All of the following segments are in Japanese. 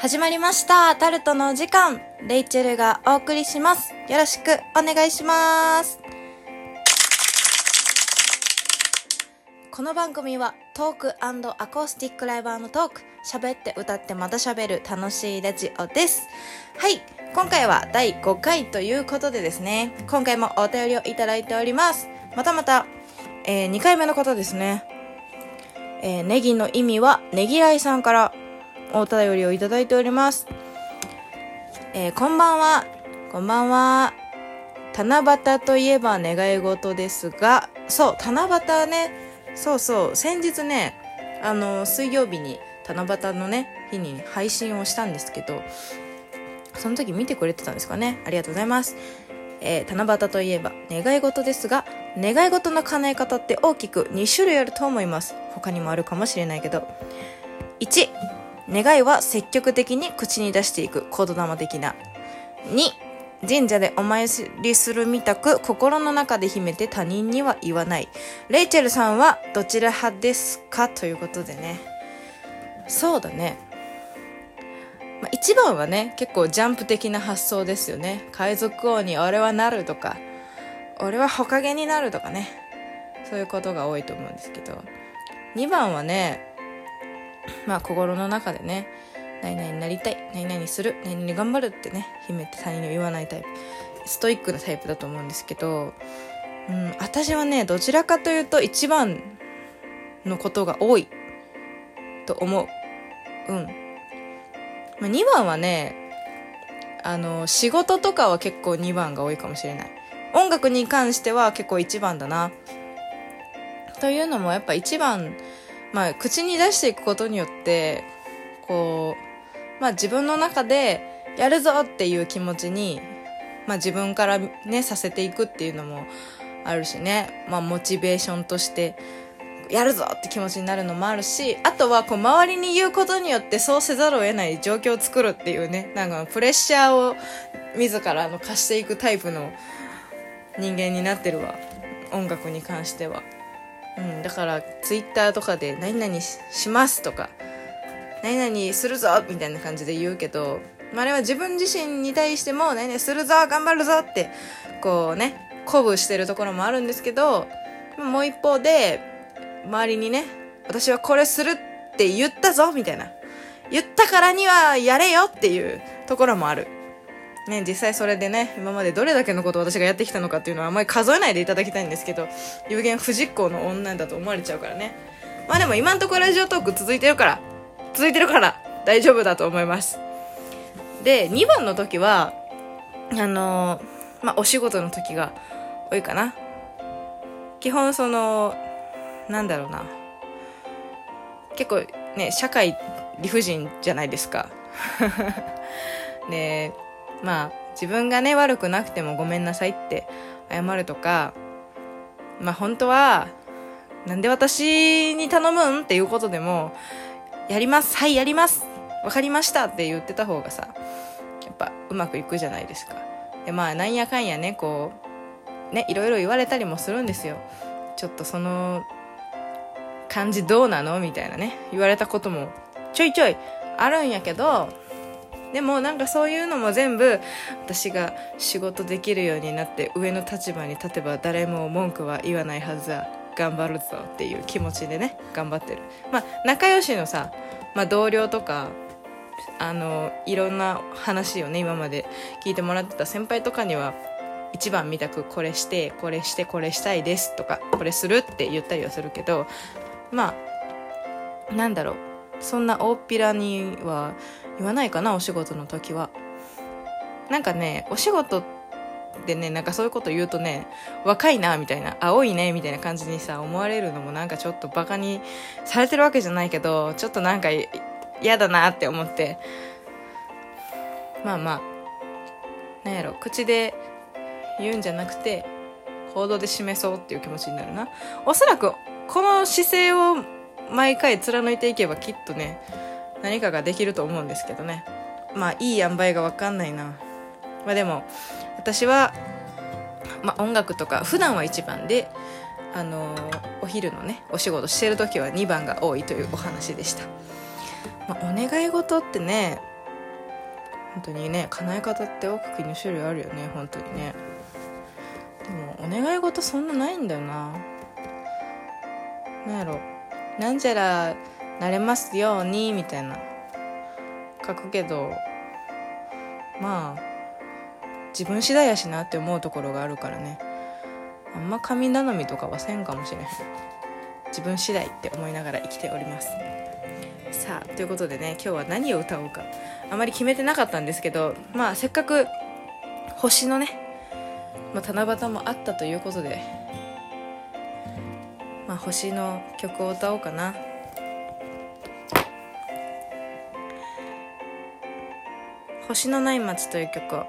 始まりました。タルトのお時間。レイチェルがお送りします。よろしくお願いします。この番組はトークアコースティックライバーのトーク。喋って歌ってまた喋る楽しいラジオです。はい。今回は第5回ということでですね。今回もお便りをいただいております。またまた、えー2回目の方ですね。えーネギの意味はねぎらいさんからお便りをいただいております。えーこんばんは。こんばんは。七夕といえば願い事ですが、そう、七夕ね、そうそう、先日ね、あの、水曜日に七夕のね、日に配信をしたんですけど、その時見てくれてたんですかね。ありがとうございます。えー七夕といえば願い事ですが、願い事の叶え方って大きく2種類あると思います。他にもあるかもしれないけど。1、願いは積極的に口に出していく言霊的な。2、神社でお参りするみたく心の中で秘めて他人には言わない。レイチェルさんはどちら派ですか？ということでね。そうだね。まあ、一番はね結構ジャンプ的な発想ですよね海賊王に俺はなるとか俺はほかげになるとかねそういうことが多いと思うんですけど2番はねまあ心の中でね何々になりたい何々する何々頑張るってね秘めて他人には言わないタイプ。ストイックなタイプだと思うんですけど、うん、私はねどちらかというと1番のことが多いと思う。うん。まあ、2番はねあの仕事とかは結構2番が多いかもしれない。音楽に関しては結構1番だな。というのもやっぱ1番、まあ、口に出していくことによってこう、まあ、自分の中でやるぞっていう気持ちに、まあ、自分からねさせていくっていうのもあるしね、まあ、モチベーションとしてやるぞって気持ちになるのもあるし、あとはこう周りに言うことによってそうせざるを得ない状況を作るっていうね、なんかプレッシャーを自らの貸していくタイプの人間になってるわ。音楽に関しては。うん、だからツイッターとかで何々しますとか、何々するぞみたいな感じで言うけど、まあ、あれは自分自身に対しても何々するぞ頑張るぞって、こうね、鼓舞してるところもあるんですけど、もう一方で、周りにね、私はこれするって言ったぞみたいな。言ったからにはやれよっていうところもある。ね、実際それでね、今までどれだけのことを私がやってきたのかっていうのはあまり数えないでいただきたいんですけど、有言不実行の女だと思われちゃうからね。まあでも今んところラジオトーク続いてるから、続いてるから大丈夫だと思います。で、2番の時は、あのーまあお仕事の時が多いかな。基本その、なんだろうな結構ね社会理不尽じゃないですか でまあ自分がね悪くなくてもごめんなさいって謝るとかまあ本当はなんで私に頼むんっていうことでもやりますはいやりますわかりましたって言ってた方がさやっぱうまくいくじゃないですか。でまあなんやかんやねこうねいろいろ言われたりもするんですよ。ちょっとその感じどうなの？みたいなね言われたこともちょいちょいあるんやけどでもなんかそういうのも全部私が仕事できるようになって上の立場に立てば誰も文句は言わないはずだ。頑張るぞっていう気持ちでね頑張ってる。まあ仲良しのさ、まあ、同僚とかあのいろんな話をね今まで聞いてもらってた先輩とかには一番見たくこれしてこれしてこれしたいですとかこれするって言ったりはするけどまあなんだろう。そんな大っぴらには言わないかなお仕事の時は。なんかねお仕事でねなんかそういうこと言うとね若いなみたいな青いねみたいな感じにさ思われるのもなんかちょっとバカにされてるわけじゃないけどちょっとなんか嫌だなって思って。まあまあなんやろ口で言うんじゃなくて行動で示そうっていう気持ちになるな。おそらくこの姿勢を毎回貫いていけばきっとね何かができると思うんですけどね。まあいい塩梅が分かんないな。まあでも私は、まあ、音楽とか普段は1番であのお昼のねお仕事してる時は2番が多いというお話でした、まあ、お願い事ってね本当にね叶え方って多く国種類あるよね本当にね。でもお願い事そんなないんだよな。何やろ。なんじゃらなれますようにみたいな。書くけどまあ自分次第やしなって思うところがあるからね。あんま神頼みとかはせんかもしれなん。自分次第って思いながら生きております。さあということでね今日は何を歌おうか。あまり決めてなかったんですけどまあせっかく星のね、まあ、七夕もあったということで、まあ、星の曲を歌おうかな。星のない街という曲を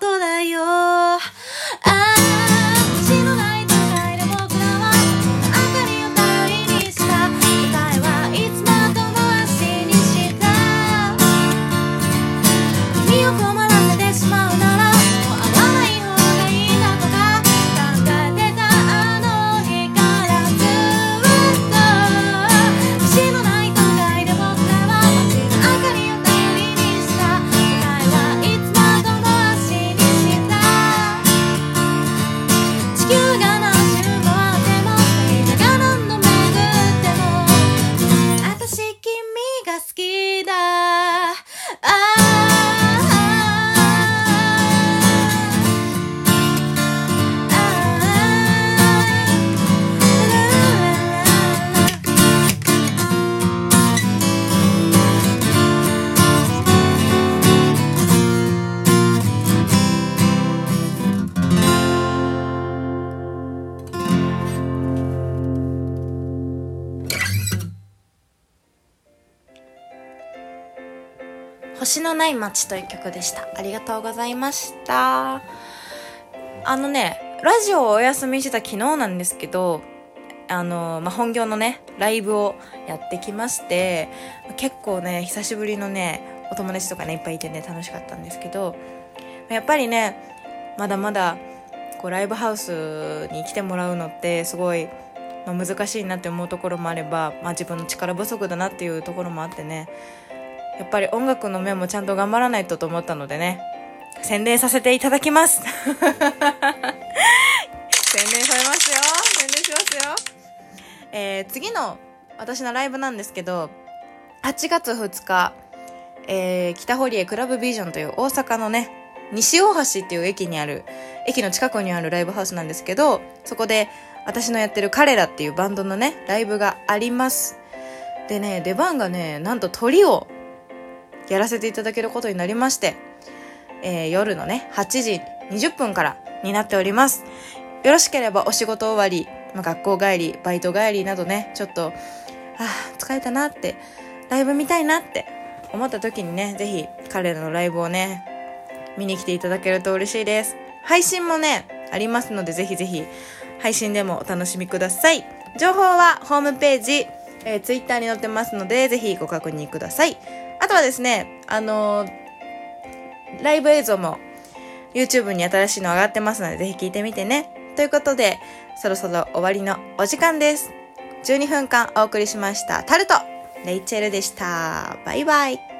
ことだよ。星のない街という曲でした。ありがとうございました。あのね、ラジオをお休みしてた昨日なんですけど、あの、まあ、本業のね、ライブをやってきまして、結構ね、久しぶりのね、お友達とかね、いっぱいいてね、楽しかったんですけど、やっぱりね、まだまだ、こう、ライブハウスに来てもらうのって、すごい、まあ、難しいなって思うところもあれば、まあ、自分の力不足だなっていうところもあってね、やっぱり音楽の面もちゃんと頑張らないとと思ったのでね、宣伝させていただきます。宣伝されますよ。宣伝しますよ。えー、次の私のライブなんですけど、8月2日、えー、北堀江クラブビジョンという大阪のね、西大橋っていう駅にある、駅の近くにあるライブハウスなんですけど、そこで私のやってる彼らっていうバンドのね、ライブがあります。でね、出番がね、なんと鳥をやらせていただけることになりまして、えー、夜のね、8時20分からになっております。よろしければお仕事終わり、まあ、学校帰り、バイト帰りなどね、ちょっと、あ、疲れたなって、ライブ見たいなって思った時にね、ぜひ彼らのライブをね、見に来ていただけると嬉しいです。配信もね、ありますので、ぜひぜひ、配信でもお楽しみください。情報はホームページ、えー、ツイッターに載ってますので、ぜひご確認ください。あとはですね、あのー、ライブ映像も YouTube に新しいの上がってますので、ぜひ聞いてみてね。ということで、そろそろ終わりのお時間です。12分間お送りしました。タルトレイチェルでした。バイバイ。